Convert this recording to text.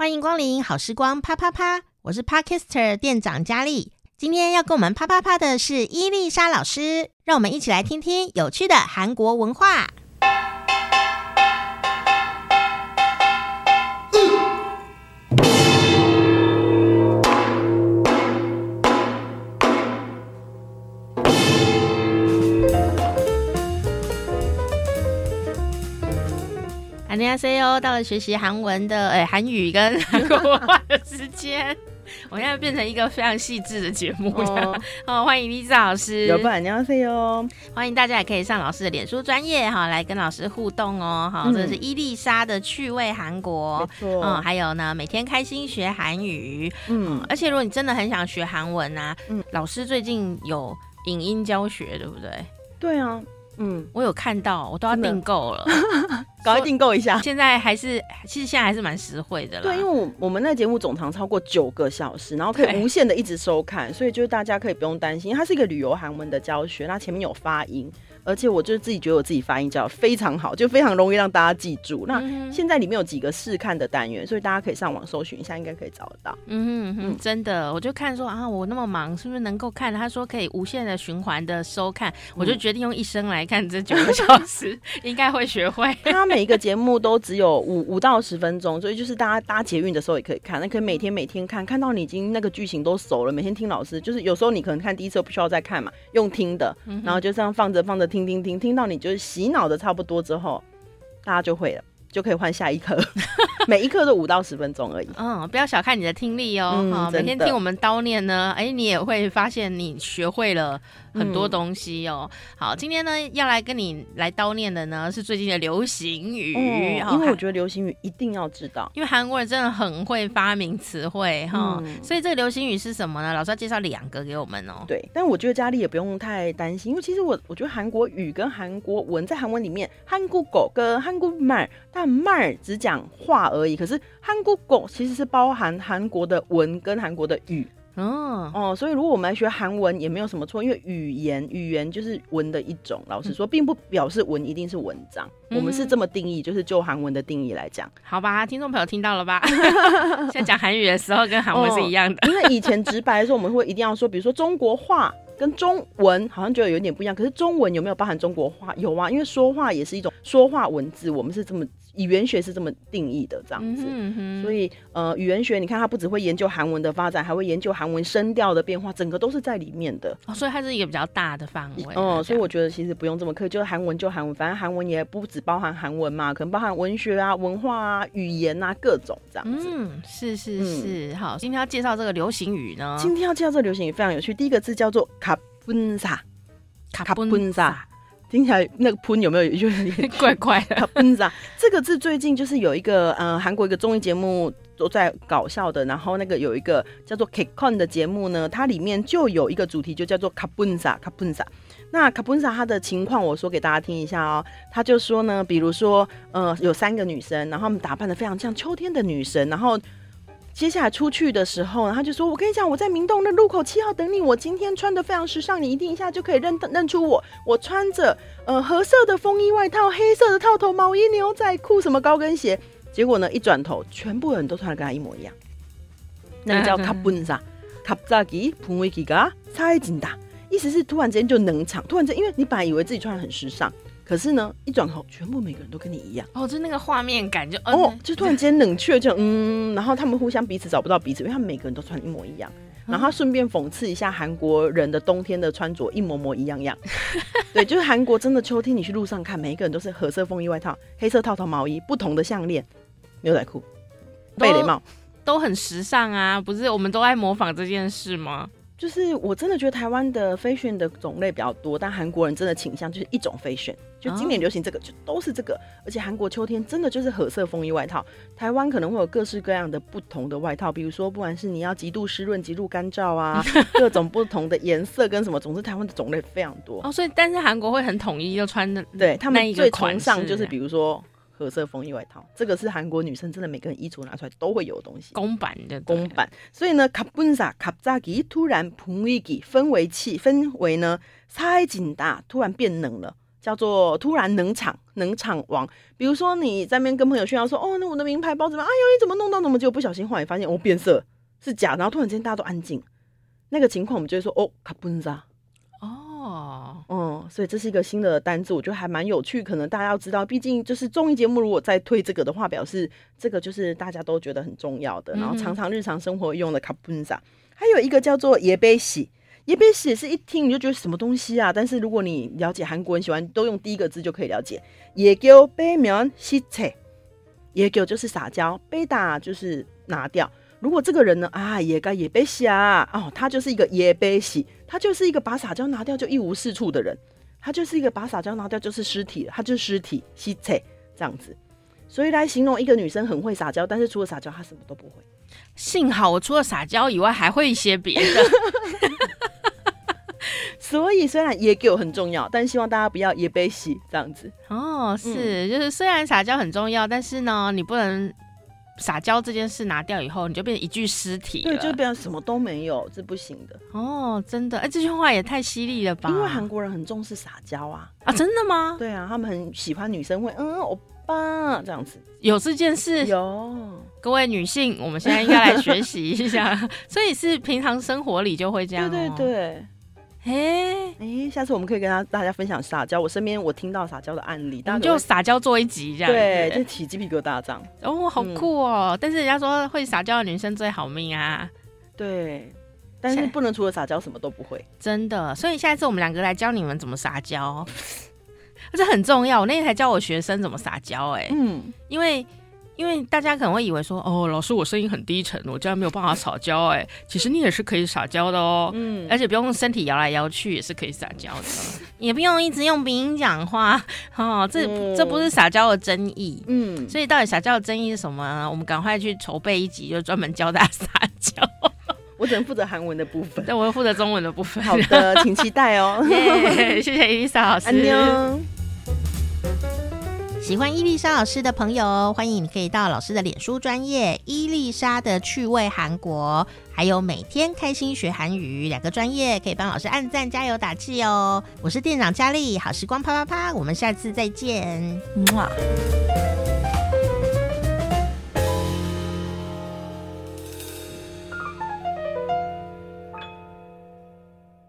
欢迎光临好时光啪啪啪，我是 Parkister 店长佳丽。今天要跟我们啪啪啪的是伊丽莎老师，让我们一起来听听有趣的韩国文化。大家好，到了学习韩文的诶，韩语跟韩国文化的时间，我现在变成一个非常细致的节目哦，哦，欢迎丽莎老师，有不？大家好，欢迎大家也可以上老师的脸书专业哈，来跟老师互动哦。好、嗯，这是伊丽莎的趣味韩国。嗯，还有呢，每天开心学韩语。嗯，而且如果你真的很想学韩文啊，嗯，老师最近有影音教学，对不对？对啊。嗯，我有看到，我都要订购了，赶快订购一下。现在还是，其实现在还是蛮实惠的了。对，因为我我们那节目总长超过九个小时，然后可以无限的一直收看，所以就是大家可以不用担心，它是一个旅游韩文的教学，它前面有发音。而且我就是自己觉得我自己发音叫非常好，就非常容易让大家记住。那现在里面有几个试看的单元，所以大家可以上网搜寻一下，应该可以找得到。嗯哼哼，真的，我就看说啊，我那么忙，是不是能够看？他说可以无限的循环的收看，我就决定用一生来看这九个小时，应该会学会。他每一个节目都只有五五到十分钟，所以就是大家搭捷运的时候也可以看。那可以每天每天看，看到你已经那个剧情都熟了，每天听老师，就是有时候你可能看第一次不需要再看嘛，用听的，然后就这样放着放着听听听，听到你。就是洗脑的差不多之后，大家就会了，就可以换下一课。每一课都五到十分钟而已。嗯，不要小看你的听力哦。嗯，每天听我们叨念呢，哎，你也会发现你学会了。很多东西哦，嗯，好，今天呢要来跟你来叨念的呢是最近的流行语，嗯，因为我觉得流行语一定要知道，因为韩国人真的很会发明词汇哈，所以这个流行语是什么呢？老师要介绍两个给我们哦。对，但我觉得佳丽也不用太担心，因为其实我我觉得韩国语跟韩国文在韩文里面，韩国狗跟韩国말但말只讲话而已，可是韩国狗其实是包含韩国的文跟韩国的语。哦哦，所以如果我们来学韩文也没有什么错，因为语言语言就是文的一种。老实说，并不表示文一定是文章，嗯、我们是这么定义，就是就韩文的定义来讲。好吧，听众朋友听到了吧？现在讲韩语的时候跟韩文是一样的，哦，因为以前直白的时候我们会一定要说，比如说中国话跟中文好像觉得有点不一样，可是中文有没有包含中国话？有啊，因为说话也是一种说话文字，我们是这么。语言学是这么定义的，这样子，嗯嗯、所以呃，语言学你看，它不只会研究韩文的发展，还会研究韩文声调的变化，整个都是在里面的。哦，所以它是一个比较大的范围。哦，所以我觉得其实不用这么刻意，就是韩文就韩文，反正韩文也不只包含韩文嘛，可能包含文学啊、文化啊、语言啊各种这样子。嗯，是是是，嗯、好，今天要介绍这个流行语呢。今天要介绍这个流行语非常有趣，第一个字叫做卡 punsa，卡 punsa。听起来那个喷有没有有点 怪怪的？喷子啊，这个字最近就是有一个呃韩国一个综艺节目都在搞笑的，然后那个有一个叫做 KCON 的节目呢，它里面就有一个主题就叫做卡喷萨卡喷萨。那卡喷萨它的情况我说给大家听一下哦，他就说呢，比如说呃有三个女生，然后他们打扮的非常像秋天的女神，然后。接下来出去的时候，他就说：“我跟你讲，我在明洞的路口七号等你。我今天穿的非常时尚，你一定一下就可以认认出我。我穿着呃褐色的风衣外套，黑色的套头毛衣、牛仔裤，什么高跟鞋。结果呢，一转头，全部人都穿的跟他一模一样。那个叫卡本萨，卡扎吉普维吉嘎差异大，意思是突然之间就冷场，突然间，因为你本来以为自己穿得很时尚。”可是呢，一转头，全部每个人都跟你一样哦，就那个画面感就哦，就突然间冷却，就嗯，然后他们互相彼此找不到彼此，因为他们每个人都穿一模一样。然后他顺便讽刺一下韩国人的冬天的穿着一模模一样样。对，就是韩国真的秋天，你去路上看，每一个人都是褐色风衣外套、黑色套头毛衣，不同的项链、牛仔裤、贝雷帽，都很时尚啊！不是，我们都爱模仿这件事吗？就是我真的觉得台湾的 fashion 的种类比较多，但韩国人真的倾向就是一种 fashion，就今年流行这个就都是这个，而且韩国秋天真的就是褐色风衣外套，台湾可能会有各式各样的不同的外套，比如说不管是你要极度湿润、极度干燥啊，各种不同的颜色跟什么，总之台湾的种类非常多哦。所以但是韩国会很统一，就穿的对他们最崇尚就是比如说。褐色风衣外套，这个是韩国女生真的每个人衣橱拿出来都会有的东西，公版的公版。所以呢，卡本萨卡扎吉突然蓬一吉氛围气氛围呢，太紧大，突然变冷了，叫做突然冷场冷场王。比如说你在边跟朋友炫耀说，哦，那我的名牌包怎么？哎呦，你怎么弄到怎么就不小心换，发现哦变色是假，然后突然间大家都安静，那个情况我们就会说哦卡布萨。kabuza 所以这是一个新的单字，我觉得还蛮有趣。可能大家要知道，毕竟就是综艺节目如果再推这个的话，表示这个就是大家都觉得很重要的，然后常常日常生活用的卡布萨。还有一个叫做耶贝喜。耶贝喜是一听你就觉得什么东西啊，但是如果你了解韩国人喜欢都用第一个字就可以了解。耶狗贝苗西切，耶狗就是撒娇，贝打就是拿掉。如果这个人呢啊，也该也悲喜啊，哦，他就是一个也悲喜，他就是一个把撒娇拿掉就一无是处的人，他就是一个把撒娇拿掉就是尸体，他就是尸体西切这样子。所以来形容一个女生很会撒娇，但是除了撒娇她什么都不会。幸好我除了撒娇以外还会一些别的。所以虽然也给我很重要，但希望大家不要也悲喜这样子哦。是，嗯、就是虽然撒娇很重要，但是呢，你不能撒娇这件事拿掉以后，你就变成一具尸体，对，就变成什么都没有，这不行的。哦，真的，哎、欸，这句话也太犀利了吧？因为韩国人很重视撒娇啊。啊，真的吗？对啊，他们很喜欢女生会嗯欧巴这样子。有这件事？有。各位女性，我们现在应该来学习一下。所以是平常生活里就会这样、喔。对对对。哎哎、下次我们可以跟他大家分享撒娇。我身边我听到撒娇的案例，我们就撒娇做一集这样。对，就起鸡皮疙瘩这样。哦，好酷哦！嗯、但是人家说会撒娇的女生最好命啊。对，但是不能除了撒娇什么都不会。真的，所以下一次我们两个来教你们怎么撒娇，这很重要。我那天才教我学生怎么撒娇，哎，嗯，因为。因为大家可能会以为说，哦，老师我声音很低沉，我这样没有办法撒娇哎。其实你也是可以撒娇的哦，嗯，而且不用身体摇来摇去也是可以撒娇的，也不用一直用鼻音讲话，哦，这、嗯、这不是撒娇的真意，嗯，所以到底撒娇的真意是什么呢？我们赶快去筹备一集，就专门教大家撒娇。我只能负责韩文的部分，但我要负责中文的部分。好的，请期待哦。Yeah, 谢谢伊丽莎老师。安妞。喜欢伊丽莎老师的朋友，欢迎你可以到老师的脸书专业伊丽莎的趣味韩国，还有每天开心学韩语两个专业，可以帮老师按赞加油打气哦。我是店长佳丽，好时光啪啪啪，我们下次再见。